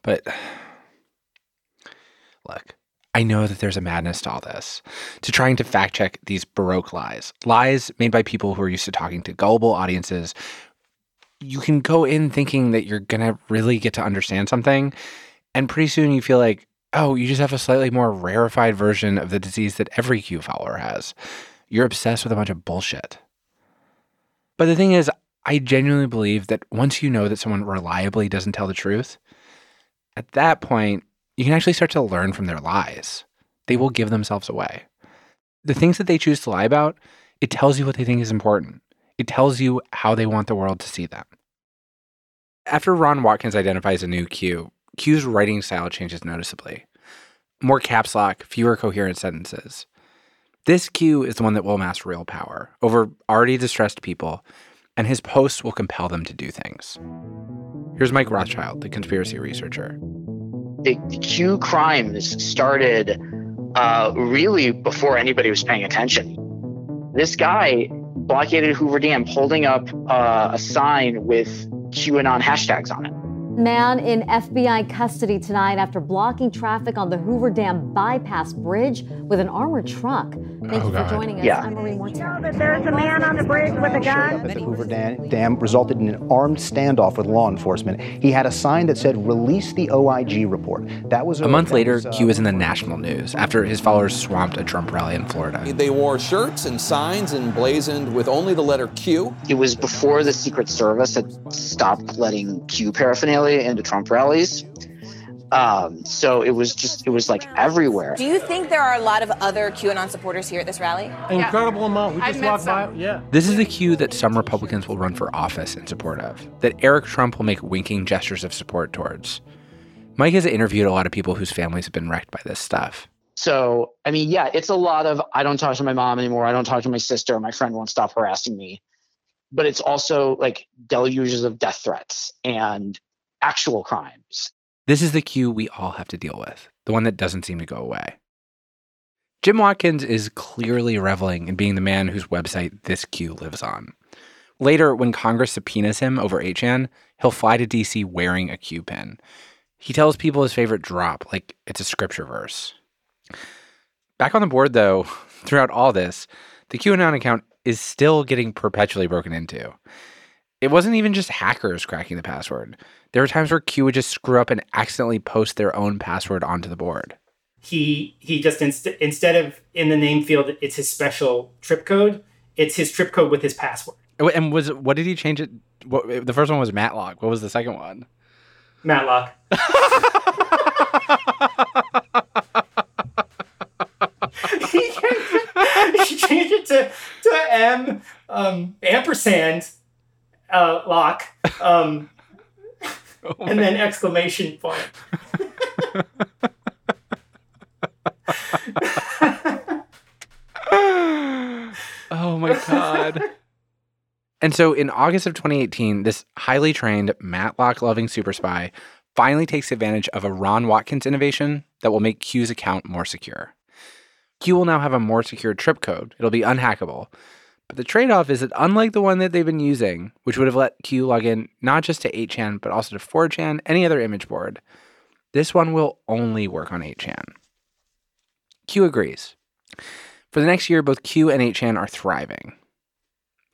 But [SIGHS] look, I know that there's a madness to all this, to trying to fact check these Baroque lies, lies made by people who are used to talking to gullible audiences. You can go in thinking that you're going to really get to understand something, and pretty soon you feel like, oh, you just have a slightly more rarefied version of the disease that every Q follower has. You're obsessed with a bunch of bullshit. But the thing is, I genuinely believe that once you know that someone reliably doesn't tell the truth, at that point, you can actually start to learn from their lies. They will give themselves away. The things that they choose to lie about, it tells you what they think is important. It tells you how they want the world to see them. After Ron Watkins identifies a new Q, Q's writing style changes noticeably. More caps lock, fewer coherent sentences. This Q is the one that will amass real power over already distressed people, and his posts will compel them to do things. Here's Mike Rothschild, the conspiracy researcher. The, Q crimes started uh, really before anybody was paying attention. This guy blockaded Hoover Dam holding up uh, a sign with QAnon hashtags on it. Man in FBI custody tonight after blocking traffic on the Hoover Dam bypass bridge with an armored truck. Thank Oh, you for God. joining us. Yeah. I'm Marie Morton. that there's a man on the bridge with a gun. at the Hoover Dam, Dam resulted in an armed standoff with law enforcement. He had a sign that said, release the OIG report. That was A month later, was, uh, Q was in the national news after his followers swamped a Trump rally in Florida. They wore shirts and signs emblazoned with only the letter Q. It was before the Secret Service had stopped letting Q paraphernalia into Trump rallies. Um, so it was just, it was like everywhere. Do you think there are a lot of other QAnon supporters here at this rally? Incredible amount. We I've just met walked by. Yeah. This is the cue that some Republicans will run for office in support of, that Eric Trump will make winking gestures of support towards. Mike has interviewed a lot of people whose families have been wrecked by this stuff. So, I mean, yeah, it's a lot of I don't talk to my mom anymore. I don't talk to my sister. My friend won't stop harassing me. But it's also like deluges of death threats and actual crimes. This is the cue we all have to deal with, the one that doesn't seem to go away. Jim Watkins is clearly reveling in being the man whose website this cue lives on. Later, when Congress subpoenas him over 8chan, he'll fly to DC wearing a Q pin. He tells people his favorite drop, like it's a scripture verse. Back on the board, though, [LAUGHS] throughout all this, the QAnon account is still getting perpetually broken into. It wasn't even just hackers cracking the password. There were times where Q would just screw up and accidentally post their own password onto the board. He he just inst- instead of in the name field, it's his special trip code. It's his trip code with his password. And was what did he change it? What, the first one was Matlock. What was the second one? Matlock. [LAUGHS] he, changed it, he changed it to to M um, ampersand uh, lock um, [LAUGHS] and then exclamation point. [LAUGHS] oh my god. and so in August of 2018, this highly trained Matlock loving super spy finally takes advantage of a Ron Watkins innovation that will make Q's account more secure. Q will now have a more secure trip code. It'll be unhackable. But the trade off is that unlike the one that they've been using, which would have let Q log in not just to 8chan, but also to 4chan, any other image board, this one will only work on 8chan. Q agrees. For the next year, both Q and 8chan are thriving.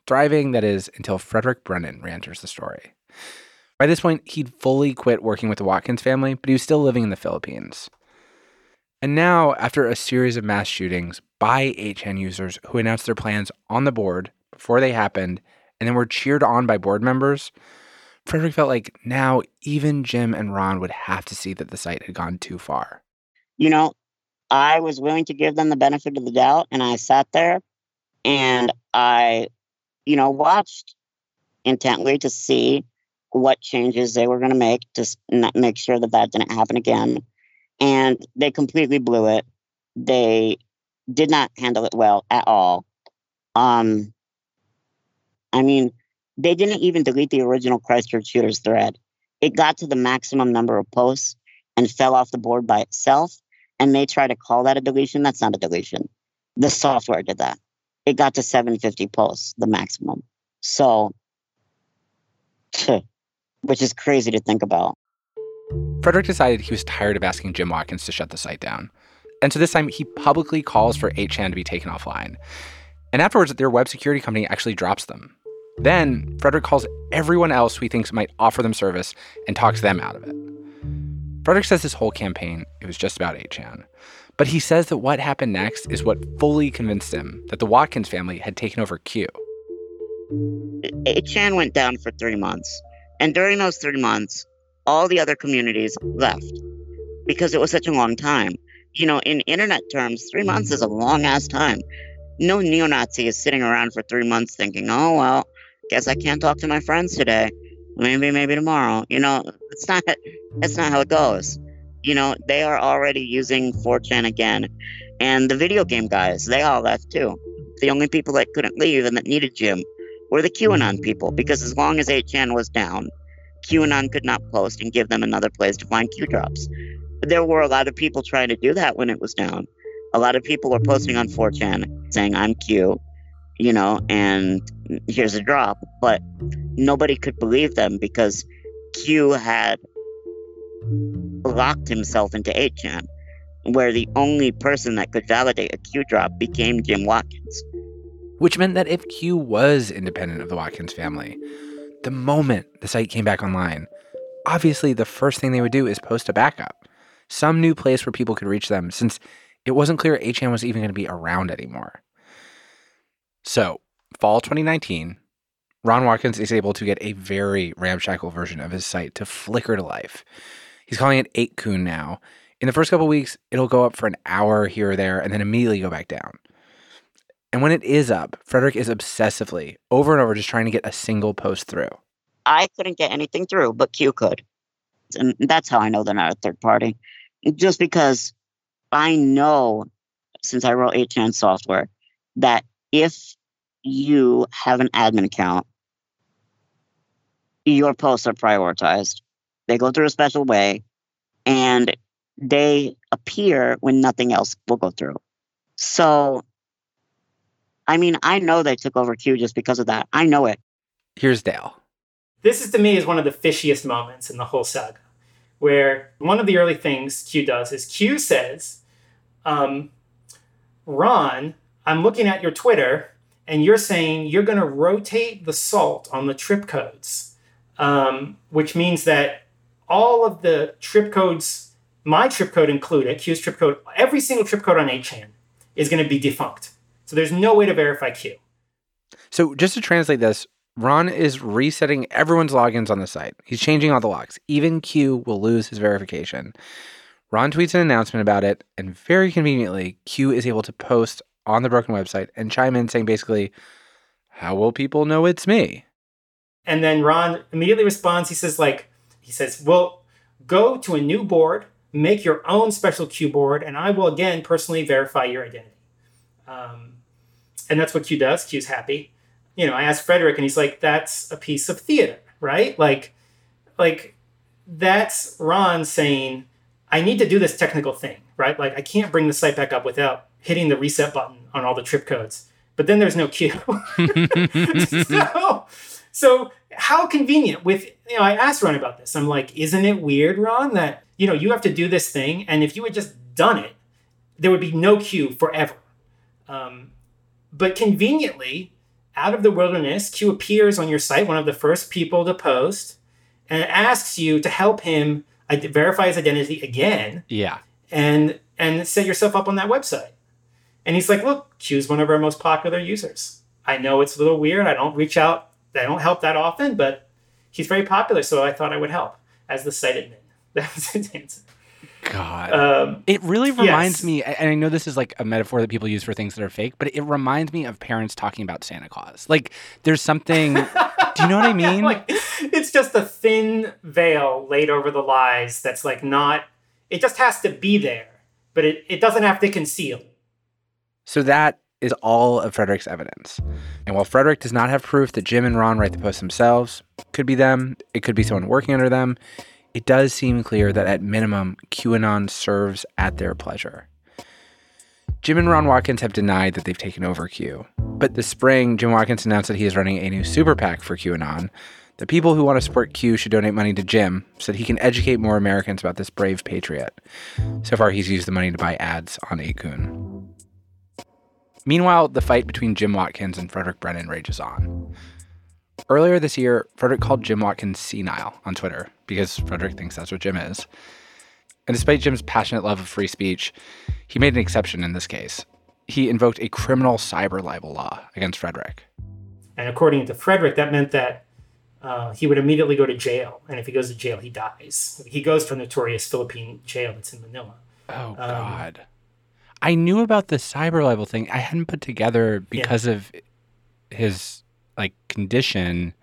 Thriving, that is, until Frederick Brennan re enters the story. By this point, he'd fully quit working with the Watkins family, but he was still living in the Philippines. And now, after a series of mass shootings by 8chan users who announced their plans on the board before they happened and then were cheered on by board members, Frederick felt like now even Jim and Ron would have to see that the site had gone too far. You know, I was willing to give them the benefit of the doubt, and I sat there and I, you know, watched intently to see what changes they were going to make to make sure that that didn't happen again. And they completely blew it. They did not handle it well at all. Um, I mean, they didn't even delete the original Christchurch shooters thread. It got to the maximum number of posts and fell off the board by itself. And they try to call that a deletion. That's not a deletion. The software did that. It got to 750 posts, the maximum. So, which is crazy to think about. Frederick decided he was tired of asking Jim Watkins to shut the site down. And so this time he publicly calls for 8chan to be taken offline. And afterwards, their web security company actually drops them. Then Frederick calls everyone else who he thinks might offer them service and talks them out of it. Frederick says this whole campaign, it was just about 8chan. But he says that what happened next is what fully convinced him that the Watkins family had taken over Q. 8chan went down for three months. And during those three months, all the other communities left because it was such a long time. You know, in internet terms, three months is a long ass time. No neo Nazi is sitting around for three months thinking, oh, well, guess I can't talk to my friends today. Maybe, maybe tomorrow. You know, it's not, that's not how it goes. You know, they are already using 4chan again. And the video game guys, they all left too. The only people that couldn't leave and that needed Jim were the QAnon people because as long as 8chan was down, QAnon could not post and give them another place to find Q drops. But there were a lot of people trying to do that when it was down. A lot of people were posting on 4chan saying, I'm Q, you know, and here's a drop. But nobody could believe them because Q had locked himself into 8chan, where the only person that could validate a Q drop became Jim Watkins. Which meant that if Q was independent of the Watkins family, the moment the site came back online, obviously the first thing they would do is post a backup, some new place where people could reach them, since it wasn't clear 8chan was even going to be around anymore. So, fall 2019, Ron Watkins is able to get a very ramshackle version of his site to flicker to life. He's calling it 8kun now. In the first couple weeks, it'll go up for an hour here or there and then immediately go back down. And when it is up, Frederick is obsessively, over and over, just trying to get a single post through. I couldn't get anything through, but Q could. And that's how I know they're not a third party. Just because I know, since I wrote 8chan software, that if you have an admin account, your posts are prioritized. They go through a special way and they appear when nothing else will go through. So, I mean, I know they took over Q just because of that. I know it. Here's Dale. This is to me is one of the fishiest moments in the whole saga, where one of the early things Q does is Q says, um, Ron, I'm looking at your Twitter and you're saying you're going to rotate the salt on the trip codes, um, which means that all of the trip codes, my trip code included, Q's trip code, every single trip code on 8chan is going to be defunct. So there's no way to verify Q. So just to translate this, Ron is resetting everyone's logins on the site. He's changing all the locks. Even Q will lose his verification. Ron tweets an announcement about it, and very conveniently, Q is able to post on the broken website and chime in saying basically, How will people know it's me? And then Ron immediately responds. He says, like, he says, Well, go to a new board, make your own special Q board, and I will again personally verify your identity. Um, and that's what Q does. Q's happy. You know, I asked Frederick, and he's like, "That's a piece of theater, right? Like, like that's Ron saying, I need to do this technical thing, right? Like, I can't bring the site back up without hitting the reset button on all the trip codes. But then there's no Q. [LAUGHS] [LAUGHS] so, so how convenient with you know i asked ron about this i'm like isn't it weird ron that you know you have to do this thing and if you had just done it there would be no Q forever um, but conveniently out of the wilderness q appears on your site one of the first people to post and asks you to help him verify his identity again Yeah. and and set yourself up on that website and he's like look q's one of our most popular users i know it's a little weird i don't reach out I don't help that often, but he's very popular, so I thought I would help as the site admin. [LAUGHS] That was his answer. God. Um, it really reminds yes. me, and I know this is like a metaphor that people use for things that are fake, but it reminds me of parents talking about Santa Claus. Like, there's something. [LAUGHS] do you know what I mean? like, it's just a thin veil laid over the lies that's like not, it just has to be there, but it, it doesn't have to conceal. So that is all of Frederick's evidence. And while Frederick does not have proof that Jim and Ron write the posts themselves, could be them, it could be someone working under them, it does seem clear that at minimum, QAnon serves at their pleasure. Jim and Ron Watkins have denied that they've taken over Q. But this spring, Jim Watkins announced that he is running a new super PAC for QAnon. The people who want to support Q should donate money to Jim so that he can educate more Americans about this brave patriot. So far, he's used the money to buy ads on 8kun. Meanwhile, the fight between Jim Watkins and Frederick Brennan rages on. Earlier this year, Frederick called Jim Watkins senile on Twitter because Frederick thinks that's what Jim is. And despite Jim's passionate love of free speech, he made an exception in this case. He invoked a criminal cyber libel law against Frederick. And according to Frederick, that meant that uh, he would immediately go to jail. And if he goes to jail, he dies. He goes to a notorious Philippine jail that's in Manila. Oh, God. Um, I knew about the cyber libel thing. I hadn't put together because yeah. of his like condition.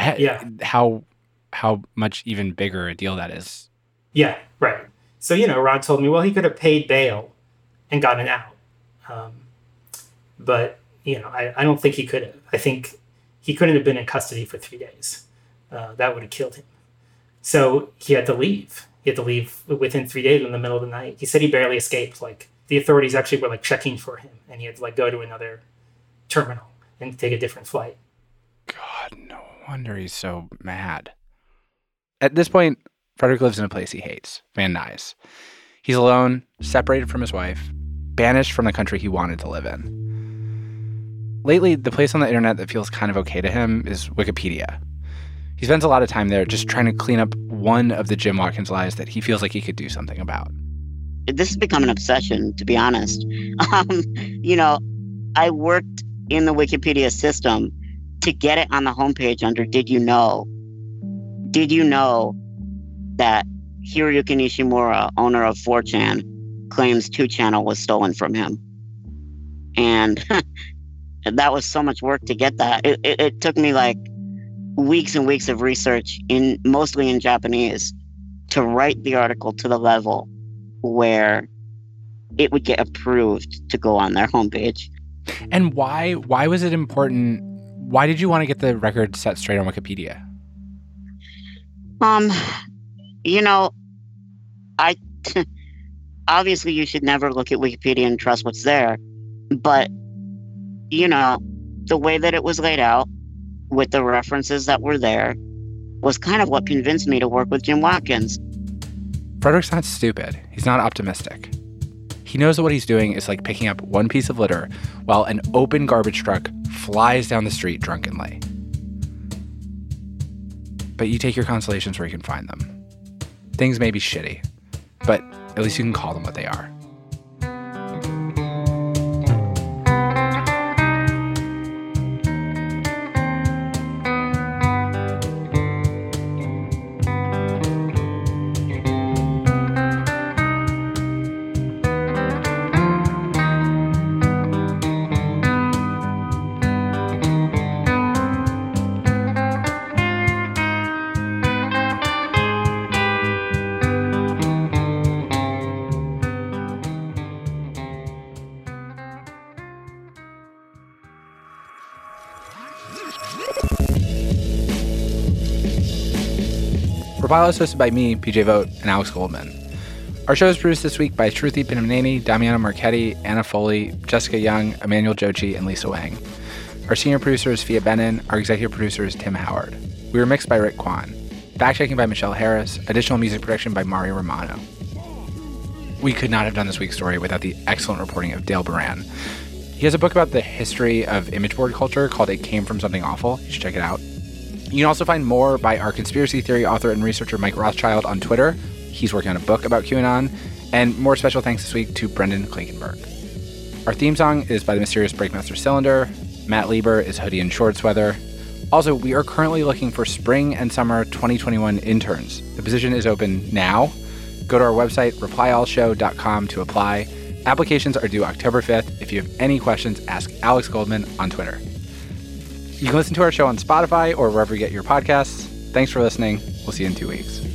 Yeah. How how much even bigger a deal that is. Yeah. Right. So you know, Rod told me, well, he could have paid bail and gotten out, um, but you know, I, I don't think he could have. I think he couldn't have been in custody for three days. Uh, that would have killed him. So he had to leave. He had to leave within three days in the middle of the night. He said he barely escaped. Like the authorities actually were like checking for him and he had to like go to another terminal and take a different flight. God, no wonder he's so mad. At this point, Frederick lives in a place he hates, Van Nuys. He's alone, separated from his wife, banished from the country he wanted to live in. Lately, the place on the internet that feels kind of okay to him is Wikipedia. He spends a lot of time there just trying to clean up one of the Jim Watkins lies that he feels like he could do something about this has become an obsession, to be honest. [LAUGHS] Um, you know, I worked in the Wikipedia system to get it on the homepage under Did You Know? Did you know that Hiroyuki Nishimura, owner of 4chan, claims 2channel was stolen from him. And [LAUGHS] that was so much work to get that. It, it, it took me like weeks and weeks of research in mostly in Japanese to write the article to the level where it would get approved to go on their homepage. And why why was it important? Why did you want to get the record set straight on Wikipedia? Um, you know, I [LAUGHS] obviously you should never look at Wikipedia and trust what's there, but you know, the way that it was laid out with the references that were there was kind of what convinced me to work with Jim Watkins. Frederick's not stupid. He's not optimistic. He knows that what he's doing is like picking up one piece of litter while an open garbage truck flies down the street drunkenly. But you take your consolations where you can find them. Things may be shitty, but at least you can call them what they are. Profile is hosted by me, PJ Vogt, and Alex Goldman. Our show is produced this week by Shruti Pinamneni, Damiano Marchetti, Anna Foley, Jessica Yung, Emmanuel Dzotsi, and Lisa Wang. Our senior producer is Phia Bennin. Our executive producer is Tim Howard. We were mixed by Rick Kwan. Fact checking by Michelle Harris. Additional music production by Mario Romano. We could not have done this week's story without the excellent reporting of Dale Beran. He has a book about the history of image board culture called It Came From Something Awful. You should check it out. You can also find more by our conspiracy theory author and researcher Mike Rothschild on Twitter. He's working on a book about QAnon. And more special thanks this week to Brendan Klinkenberg. Our theme song is by the mysterious Breakmaster Cylinder. Matt Lieber is Hoodie and Shorts Weather. Also, we are currently looking for spring and summer 2021 interns. The position is open now. Go to our website, replyallshow.com to apply. Applications are due October 5th. If you have any questions, ask Alex Goldman on Twitter. You can listen to our show on Spotify or wherever you get your podcasts. Thanks for listening. We'll see you in two weeks.